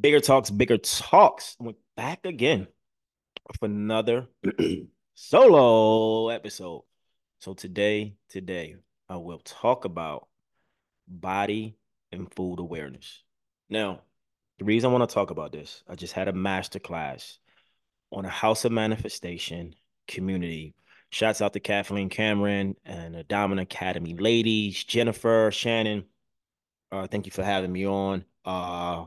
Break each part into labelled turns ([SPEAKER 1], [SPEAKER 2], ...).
[SPEAKER 1] Bigger talks, bigger talks. We're back again for another solo episode. So today, today, I will talk about body and food awareness. Now, the reason I want to talk about this, I just had a master class on a House of Manifestation community. Shouts out to Kathleen Cameron and the Diamond Academy ladies, Jennifer, Shannon. Uh, thank you for having me on. Uh,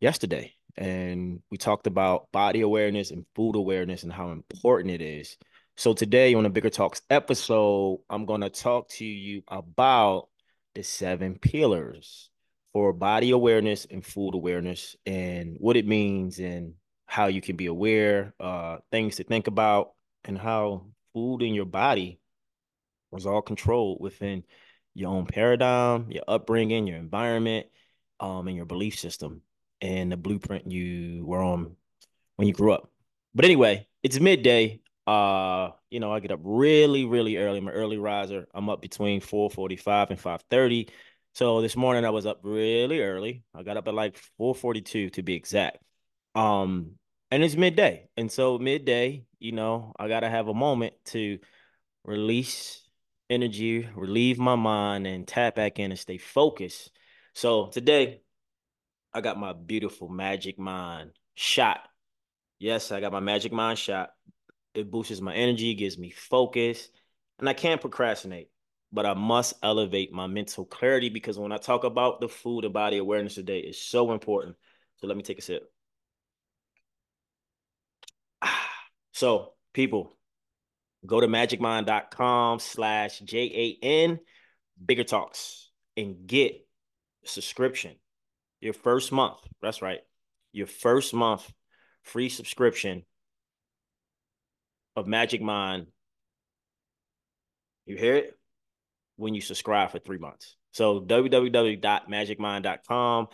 [SPEAKER 1] yesterday and we talked about body awareness and food awareness and how important it is. So today on the Bigger Talks episode, I'm going to talk to you about the seven pillars for body awareness and food awareness and what it means and how you can be aware, uh, things to think about, and how food in your body was all controlled within your own paradigm, your upbringing, your environment, um, and your belief system and the blueprint you were on when you grew up. But anyway, it's midday. Uh, you know, I get up really, really early. I'm an early riser. I'm up between 4:45 and 5:30. So this morning I was up really early. I got up at like 4:42 to be exact. Um, and it's midday. And so midday, you know, I gotta have a moment to release energy, relieve my mind, and tap back in and stay focused. So today I got my beautiful Magic Mind shot. Yes, I got my Magic Mind shot. It boosts my energy, gives me focus, and I can't procrastinate. But I must elevate my mental clarity because when I talk about the food and body awareness today, it's so important. So let me take a sip. So, people, go to magicmind.com slash J-A-N bigger talks and get subscription your first month. That's right. Your first month free subscription of Magic Mind. You hear it? When you subscribe for three months. So www.magicmind.com,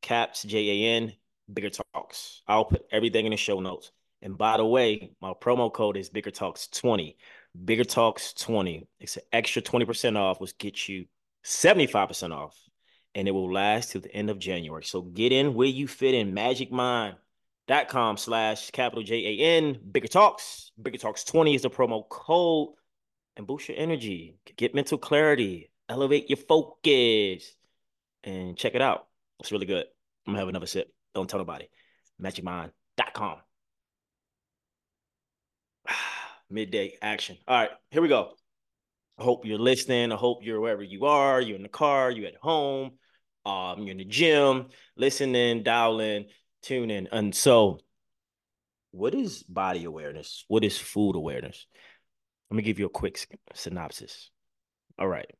[SPEAKER 1] caps J-A-N, bigger talks. I'll put everything in the show notes. And by the way, my promo code is bigger talks 20. Bigger talks 20. It's an extra 20% off, which gets you 75% off and it will last till the end of January. So get in where you fit in magicmind.com slash capital J-A-N, Bigger Talks. Bigger Talks 20 is the promo code and boost your energy, get mental clarity, elevate your focus, and check it out. It's really good. I'm gonna have another sip. Don't tell nobody. Magicmind.com. Midday action. All right, here we go. I hope you're listening. I hope you're wherever you are. You're in the car, you're at home, um, you're in the gym, listening, dialing, tuning. And so, what is body awareness? What is food awareness? Let me give you a quick synopsis. All right.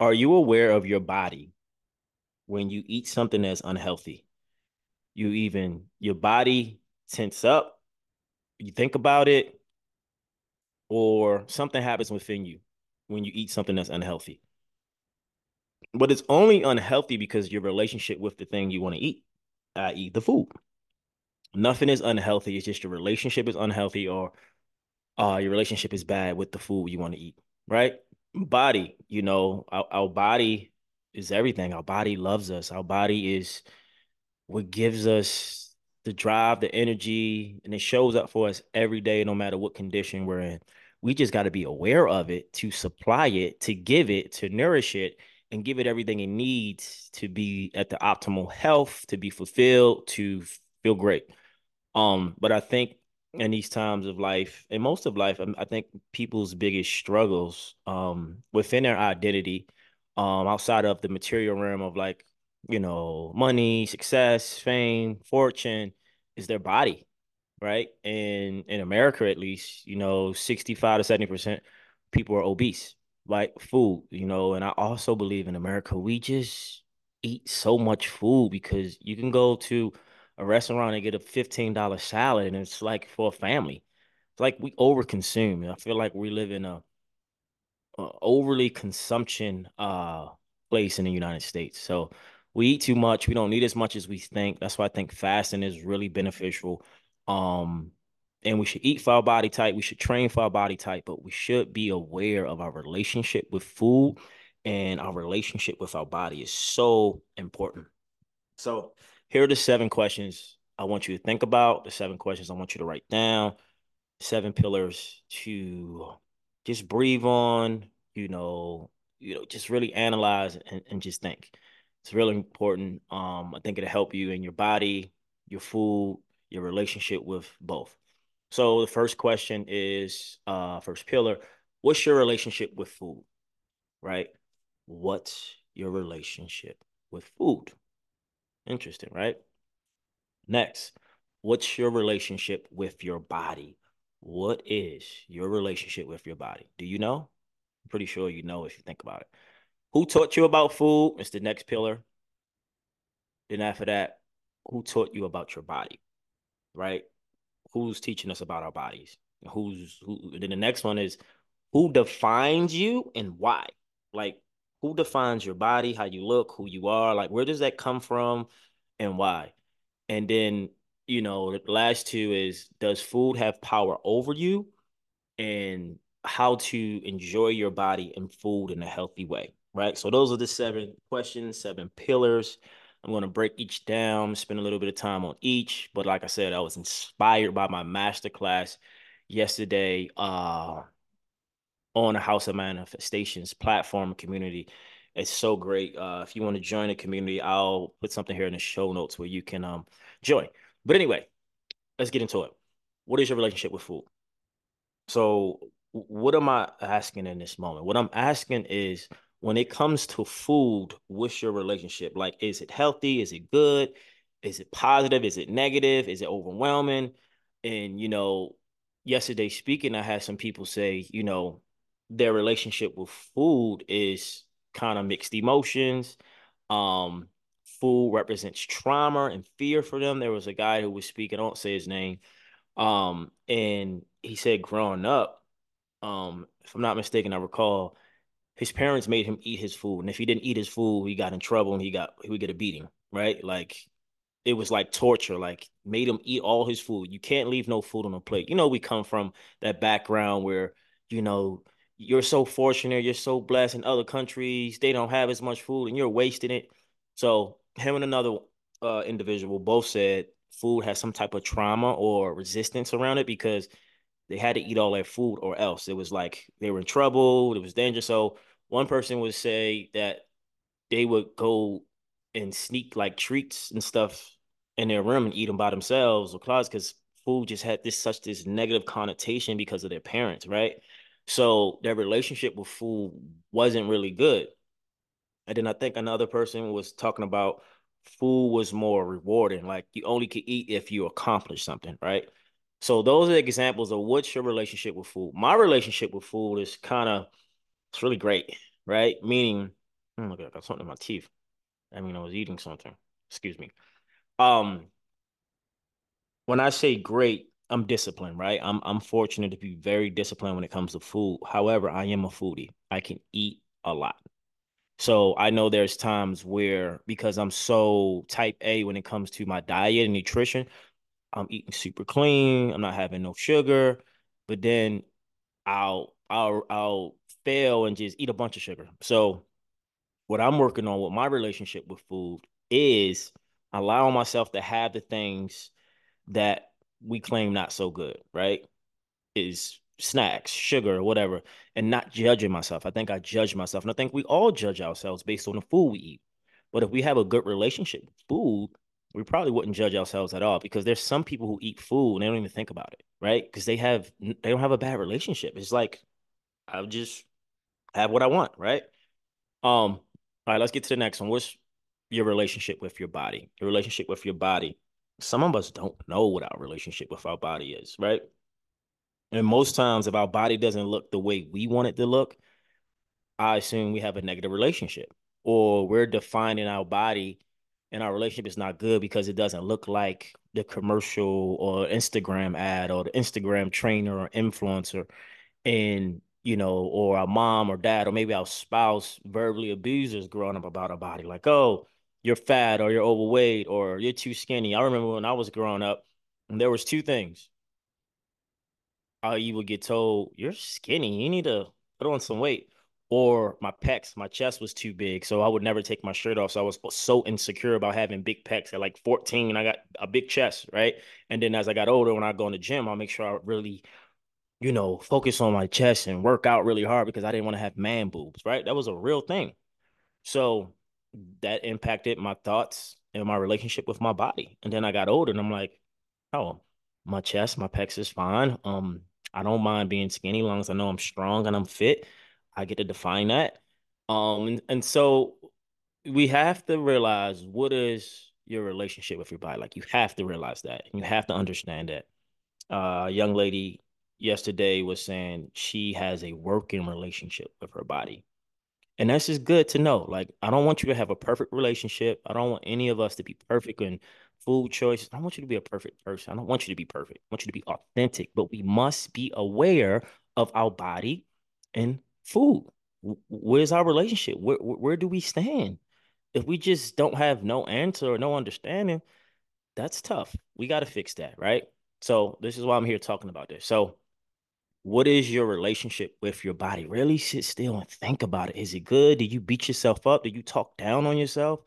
[SPEAKER 1] Are you aware of your body when you eat something that's unhealthy? You even, your body tense up, you think about it, or something happens within you when you eat something that's unhealthy. But it's only unhealthy because your relationship with the thing you want to eat, i.e., the food. Nothing is unhealthy. It's just your relationship is unhealthy or uh, your relationship is bad with the food you want to eat, right? Body, you know, our, our body is everything. Our body loves us. Our body is what gives us the drive, the energy, and it shows up for us every day, no matter what condition we're in. We just got to be aware of it to supply it, to give it, to nourish it, and give it everything it needs to be at the optimal health, to be fulfilled, to feel great. Um, but I think in these times of life, and most of life, I think people's biggest struggles um within their identity, um, outside of the material realm of like, you know, money, success, fame, fortune, is their body, right? And in America, at least, you know, 65 to 70% people are obese like food, you know, and I also believe in America, we just eat so much food because you can go to a restaurant and get a $15 salad and it's like for a family. It's like we overconsume. I feel like we live in a, a overly consumption uh place in the United States. So we eat too much. We don't need as much as we think. That's why I think fasting is really beneficial. Um, and we should eat for our body type. We should train for our body type, but we should be aware of our relationship with food and our relationship with our body is so important. So, here are the seven questions I want you to think about, the seven questions I want you to write down, seven pillars to just breathe on, you know, you know, just really analyze and, and just think. It's really important. Um, I think it'll help you in your body, your food, your relationship with both. So the first question is uh first pillar, what's your relationship with food? Right? What's your relationship with food? Interesting, right? Next, what's your relationship with your body? What is your relationship with your body? Do you know? I'm pretty sure you know if you think about it. Who taught you about food? It's the next pillar. Then after that, who taught you about your body? Right? Who's teaching us about our bodies? Who's who? Then the next one is who defines you and why? Like who defines your body, how you look, who you are, like where does that come from and why? And then, you know, the last two is does food have power over you? And how to enjoy your body and food in a healthy way, right? So those are the seven questions, seven pillars. I'm going to break each down, spend a little bit of time on each. But like I said, I was inspired by my masterclass yesterday uh, on the House of Manifestations platform community. It's so great. Uh, if you want to join the community, I'll put something here in the show notes where you can um, join. But anyway, let's get into it. What is your relationship with food? So what am I asking in this moment? What I'm asking is when it comes to food, what's your relationship? Like, is it healthy? Is it good? Is it positive? Is it negative? Is it overwhelming? And, you know, yesterday speaking, I had some people say, you know, their relationship with food is kind of mixed emotions. Um, food represents trauma and fear for them. There was a guy who was speaking, I don't say his name. Um, and he said growing up, um, if I'm not mistaken, I recall his parents made him eat his food, and if he didn't eat his food, he got in trouble and he got he would get a beating, right? Like it was like torture, like made him eat all his food. You can't leave no food on the plate. You know, we come from that background where, you know, you're so fortunate, you're so blessed in other countries, they don't have as much food and you're wasting it. So him and another uh, individual both said food has some type of trauma or resistance around it because they had to eat all their food or else it was like they were in trouble it was dangerous. so one person would say that they would go and sneak like treats and stuff in their room and eat them by themselves or closets because food just had this such this negative connotation because of their parents right? So their relationship with food wasn't really good. And then i think another person was talking about food was more rewarding like you only could eat if you accomplish something right? So those are examples of what's your relationship with food. My relationship with food is kind of it's really great, right? Meaning, oh look, I got something in my teeth. I mean, I was eating something. Excuse me. Um, when I say great, I'm disciplined, right? I'm I'm fortunate to be very disciplined when it comes to food. However, I am a foodie. I can eat a lot. So I know there's times where because I'm so type A when it comes to my diet and nutrition, I'm eating super clean. I'm not having no sugar, but then I'll I'll I'll fail and just eat a bunch of sugar. So what I'm working on with my relationship with food is allowing myself to have the things that we claim not so good, right? Is snacks, sugar, whatever, and not judging myself. I think I judge myself, and I think we all judge ourselves based on the food we eat. But if we have a good relationship with food, we probably wouldn't judge ourselves at all because there's some people who eat food and they don't even think about it, right? Because they have they don't have a bad relationship. It's like I'll just have what I want, right? Um, all right, let's get to the next one. What's your relationship with your body? Your relationship with your body. Some of us don't know what our relationship with our body is, right? And most times, if our body doesn't look the way we want it to look, I assume we have a negative relationship or we're defining our body and our relationship is not good because it doesn't look like the commercial or Instagram ad or the Instagram trainer or influencer and you know or our mom or dad or maybe our spouse verbally abuses growing up about our body like oh you're fat or you're overweight or you're too skinny i remember when i was growing up there was two things I you would get told you're skinny you need to put on some weight or my pecs, my chest was too big, so I would never take my shirt off. So I was so insecure about having big pecs. At like 14, I got a big chest, right? And then as I got older, when I go in the gym, I'll make sure I really, you know, focus on my chest and work out really hard because I didn't want to have man boobs, right? That was a real thing. So that impacted my thoughts and my relationship with my body. And then I got older and I'm like, oh, my chest, my pecs is fine. Um, I don't mind being skinny long as I know I'm strong and I'm fit. I get to define that. Um, and, and so we have to realize what is your relationship with your body. Like you have to realize that. You have to understand that. Uh, young lady yesterday was saying she has a working relationship with her body. And that's just good to know. Like, I don't want you to have a perfect relationship. I don't want any of us to be perfect in food choices. I want you to be a perfect person. I don't want you to be perfect. I want you to be authentic, but we must be aware of our body and food. Where's our relationship? Where, where do we stand? If we just don't have no answer or no understanding, that's tough. We got to fix that, right? So this is why I'm here talking about this. So what is your relationship with your body? Really sit still and think about it. Is it good? Do you beat yourself up? Do you talk down on yourself?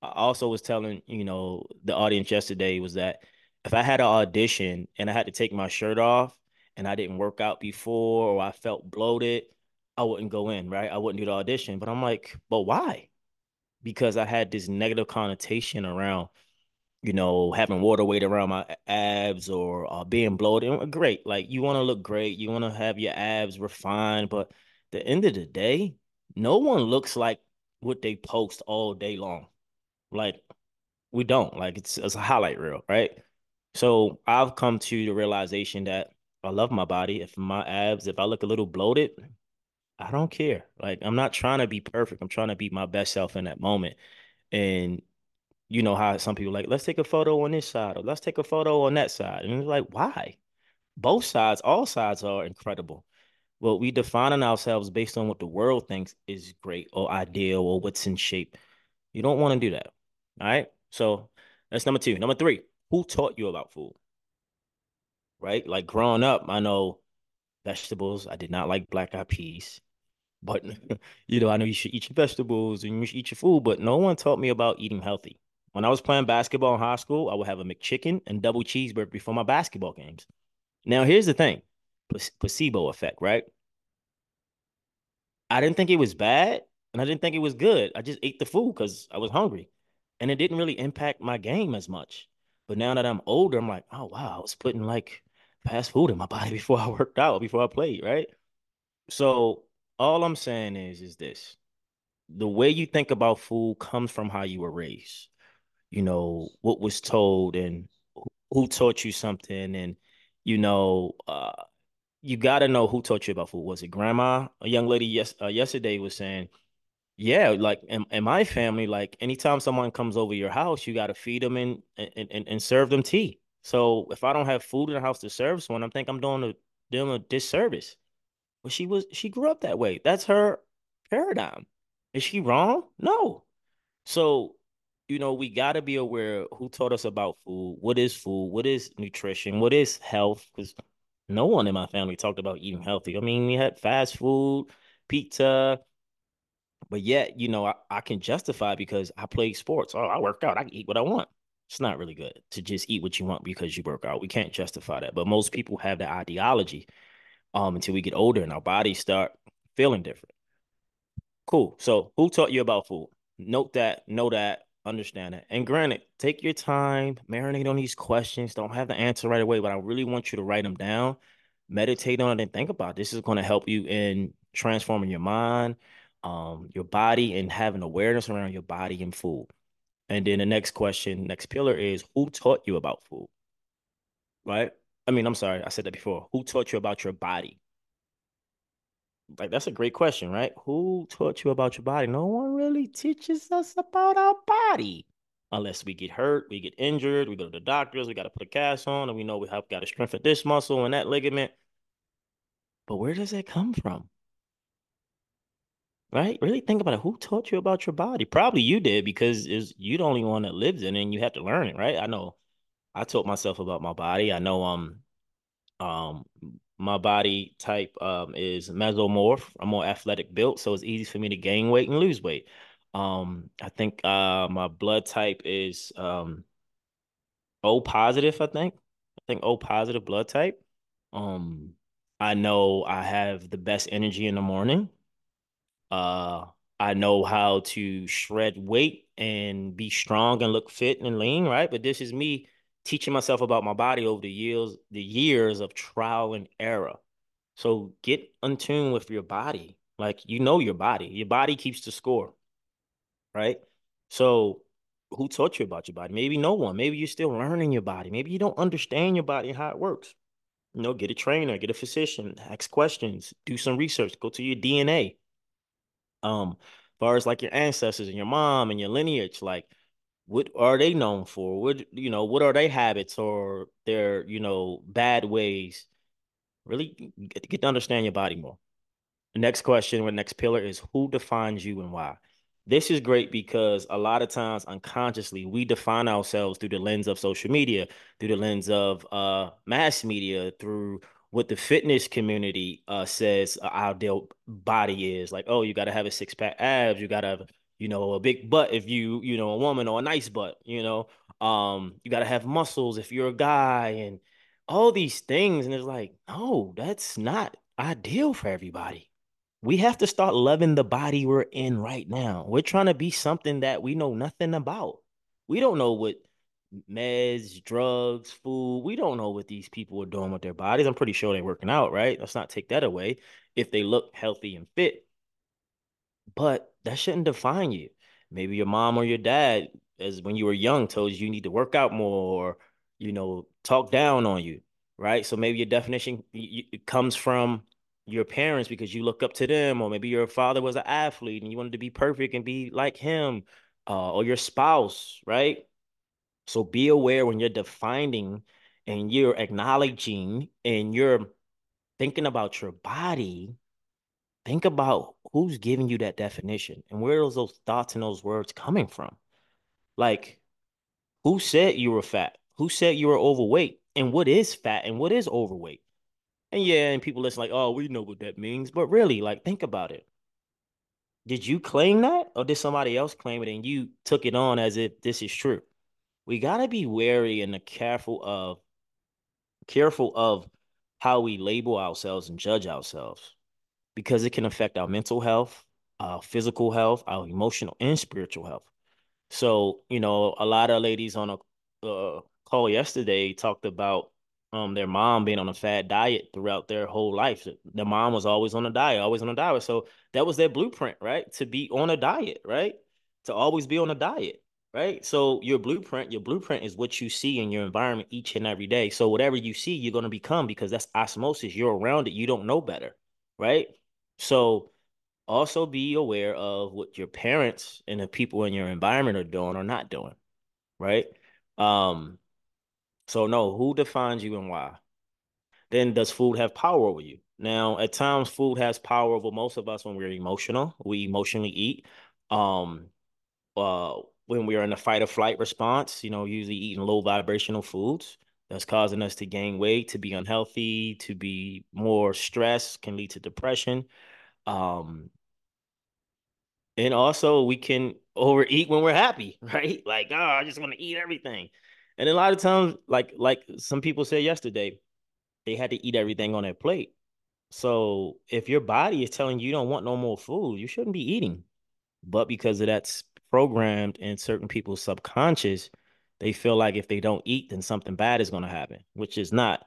[SPEAKER 1] I also was telling, you know, the audience yesterday was that if I had an audition and I had to take my shirt off and I didn't work out before or I felt bloated, I wouldn't go in, right? I wouldn't do the audition. But I'm like, but why? Because I had this negative connotation around you know, having water weight around my abs or uh, being bloated. Great. Like you want to look great. You want to have your abs refined. But the end of the day, no one looks like what they post all day long. Like we don't. Like it's, it's a highlight reel, right? So I've come to the realization that I love my body. If my abs, if I look a little bloated, I don't care. Like I'm not trying to be perfect. I'm trying to be my best self in that moment. And you know how some people like, let's take a photo on this side or let's take a photo on that side. And it's like, why? Both sides, all sides are incredible. Well, we defining ourselves based on what the world thinks is great or ideal or what's in shape. You don't want to do that. All right. So that's number two. Number three, who taught you about food? Right? Like growing up, I know vegetables. I did not like black eyed peas. But you know, I know you should eat your vegetables and you should eat your food, but no one taught me about eating healthy. When I was playing basketball in high school, I would have a McChicken and double cheeseburger before my basketball games. Now, here's the thing placebo effect, right? I didn't think it was bad and I didn't think it was good. I just ate the food because I was hungry and it didn't really impact my game as much. But now that I'm older, I'm like, oh, wow, I was putting like fast food in my body before I worked out, before I played, right? So all I'm saying is, is this the way you think about food comes from how you were raised you know, what was told and who taught you something. And, you know, uh, you got to know who taught you about food. Was it grandma? A young lady yes uh, yesterday was saying, yeah, like in, in my family, like anytime someone comes over your house, you got to feed them and, and, and, and serve them tea. So if I don't have food in the house to serve someone, I think I'm doing a, doing a disservice. But she was, she grew up that way. That's her paradigm. Is she wrong? No. So you know, we got to be aware who taught us about food, what is food, what is nutrition, what is health, because no one in my family talked about eating healthy. I mean, we had fast food, pizza, but yet, you know, I, I can justify because I play sports. Oh, I work out. I can eat what I want. It's not really good to just eat what you want because you work out. We can't justify that. But most people have that ideology um until we get older and our bodies start feeling different. Cool. So who taught you about food? Note that, know that, understand it. And granted, take your time, marinate on these questions. Don't have the answer right away, but I really want you to write them down, meditate on it, and think about it. This is going to help you in transforming your mind, um, your body, and having awareness around your body and food. And then the next question, next pillar is who taught you about food? Right? I mean, I'm sorry, I said that before. Who taught you about your body? Like that's a great question, right? Who taught you about your body? No one really teaches us about our body. Unless we get hurt, we get injured, we go to the doctors, we got to put a cast on, and we know we have got to strengthen this muscle and that ligament. But where does that come from? Right? Really think about it. Who taught you about your body? Probably you did because is you the only one that lives in it and you have to learn it, right? I know I taught myself about my body. I know um um my body type um, is mesomorph. I'm more athletic built, so it's easy for me to gain weight and lose weight. Um, I think uh, my blood type is um, O positive. I think. I think O positive blood type. Um, I know I have the best energy in the morning. Uh, I know how to shred weight and be strong and look fit and lean, right? But this is me teaching myself about my body over the years, the years of trial and error. So get in tune with your body. Like you know your body. Your body keeps the score, right? So who taught you about your body? Maybe no one. Maybe you're still learning your body. Maybe you don't understand your body and how it works. You know, get a trainer, get a physician, ask questions, do some research, go to your DNA. Um, as far as like your ancestors and your mom and your lineage, like what are they known for? What you know, what are their habits or their, you know, bad ways? Really get, get to understand your body more. The next question, or next pillar is who defines you and why? This is great because a lot of times unconsciously we define ourselves through the lens of social media, through the lens of uh mass media, through what the fitness community uh says our ideal body is. Like, oh, you got to have a six pack abs, you got to have, you know, a big butt if you, you know, a woman or a nice butt, you know. Um, you got to have muscles if you're a guy and all these things and it's like, no, that's not ideal for everybody we have to start loving the body we're in right now. We're trying to be something that we know nothing about. We don't know what meds, drugs, food. We don't know what these people are doing with their bodies. I'm pretty sure they're working out, right? Let's not take that away if they look healthy and fit. But that shouldn't define you. Maybe your mom or your dad, as when you were young, told you you need to work out more or, you know, talk down on you, right? So maybe your definition it comes from your parents because you look up to them, or maybe your father was an athlete and you wanted to be perfect and be like him, uh, or your spouse, right? So be aware when you're defining and you're acknowledging and you're thinking about your body, think about who's giving you that definition and where are those thoughts and those words coming from. Like, who said you were fat? Who said you were overweight? And what is fat and what is overweight? And yeah, and people listen like, oh, we know what that means. But really, like, think about it. Did you claim that? Or did somebody else claim it and you took it on as if this is true? We gotta be wary and careful of careful of how we label ourselves and judge ourselves because it can affect our mental health, our physical health, our emotional and spiritual health. So, you know, a lot of ladies on a uh, call yesterday talked about um their mom being on a fad diet throughout their whole life. Their mom was always on a diet, always on a diet. So that was their blueprint, right? To be on a diet, right? To always be on a diet, right? So your blueprint, your blueprint is what you see in your environment each and every day. So whatever you see, you're going to become because that's osmosis. You're around it. You don't know better, right? So also be aware of what your parents and the people in your environment are doing or not doing, right? Um, so no, who defines you and why? Then does food have power over you? Now, at times food has power over most of us when we're emotional. We emotionally eat. Um uh when we're in a fight or flight response, you know, usually eating low vibrational foods that's causing us to gain weight, to be unhealthy, to be more stressed, can lead to depression. Um and also we can overeat when we're happy, right? Like, oh, I just want to eat everything. And a lot of times, like like some people said yesterday, they had to eat everything on their plate. So if your body is telling you you don't want no more food, you shouldn't be eating. But because of that's programmed in certain people's subconscious, they feel like if they don't eat, then something bad is going to happen, which is not.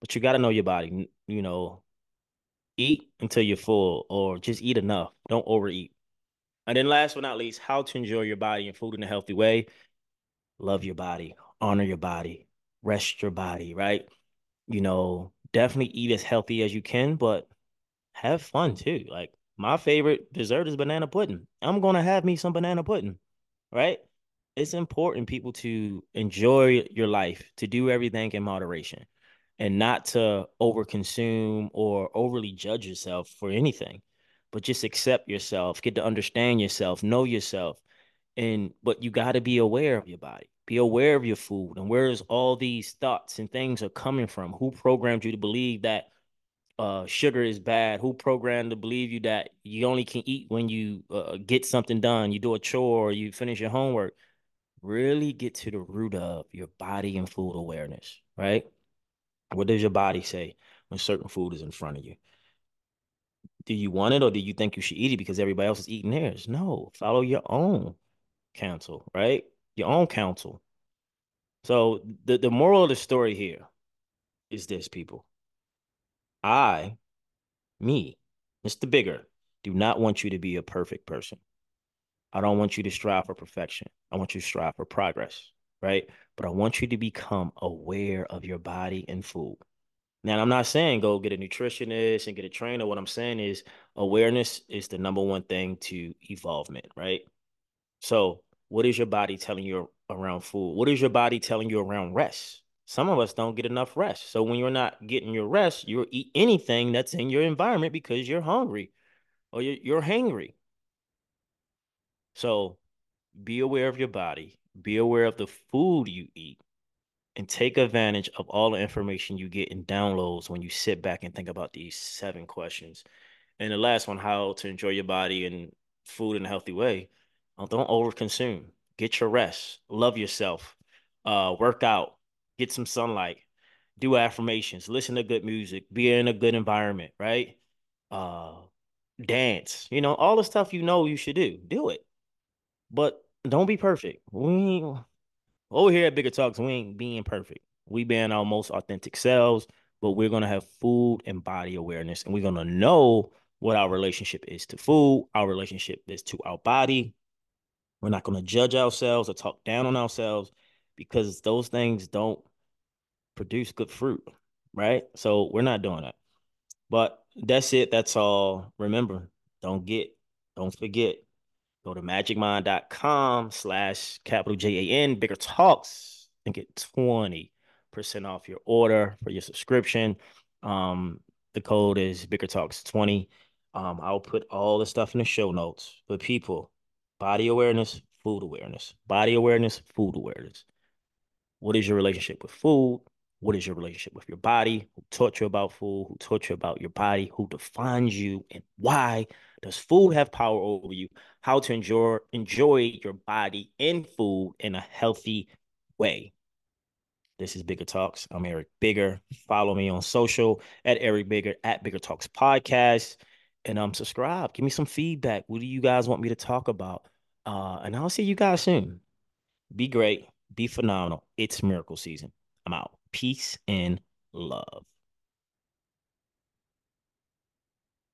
[SPEAKER 1] But you got to know your body. You know, eat until you're full, or just eat enough. Don't overeat. And then last but not least, how to enjoy your body and food in a healthy way. Love your body honor your body, rest your body, right? You know, definitely eat as healthy as you can, but have fun too. Like my favorite dessert is banana pudding. I'm gonna have me some banana pudding, right? It's important, people, to enjoy your life, to do everything in moderation, and not to overconsume or overly judge yourself for anything, but just accept yourself, get to understand yourself, know yourself, and but you got to be aware of your body be aware of your food and where's all these thoughts and things are coming from. Who programmed you to believe that uh, sugar is bad? Who programmed to believe you that you only can eat when you uh, get something done? You do a chore, you finish your homework. Really get to the root of your body and food awareness, right? What does your body say when certain food is in front of you? Do you want it or do you think you should eat it because everybody else is eating theirs? No, follow your own counsel, right? Your own counsel. So the, the moral of the story here is this, people. I, me, Mr. Bigger, do not want you to be a perfect person. I don't want you to strive for perfection. I want you to strive for progress, right? But I want you to become aware of your body and food. Now, I'm not saying go get a nutritionist and get a trainer. What I'm saying is awareness is the number one thing to evolvement, right? So, what is your body telling you around food? What is your body telling you around rest? Some of us don't get enough rest. So when you're not getting your rest, you'll eat anything that's in your environment because you're hungry or you're, you're hangry. So be aware of your body, be aware of the food you eat, and take advantage of all the information you get in downloads when you sit back and think about these seven questions. And the last one, how to enjoy your body and food in a healthy way. Don't overconsume. Get your rest. Love yourself. Uh, work out get some sunlight, do affirmations, listen to good music, be in a good environment, right? Uh dance, you know, all the stuff you know you should do, do it. But don't be perfect. We over here at Bigger Talks, we ain't being perfect. We being our most authentic selves, but we're gonna have food and body awareness, and we're gonna know what our relationship is to food, our relationship is to our body. We're not gonna judge ourselves or talk down on ourselves because those things don't produce good fruit, right? So we're not doing that. But that's it. That's all. Remember, don't get, don't forget, go to magicmind.com slash capital J-A-N, bigger talks, and get 20% off your order for your subscription. Um, the code is bigger talks 20. Um, I'll put all the stuff in the show notes. But people, body awareness, food awareness, body awareness, food awareness. What is your relationship with food? What is your relationship with your body? Who taught you about food? Who taught you about your body? Who defines you and why? Does food have power over you? How to enjoy enjoy your body and food in a healthy way. This is Bigger Talks. I'm Eric Bigger. Follow me on social at Eric Bigger at Bigger Talks Podcast. And um subscribe. Give me some feedback. What do you guys want me to talk about? Uh, and I'll see you guys soon. Be great. Be phenomenal. It's miracle season. I'm out. Peace and love.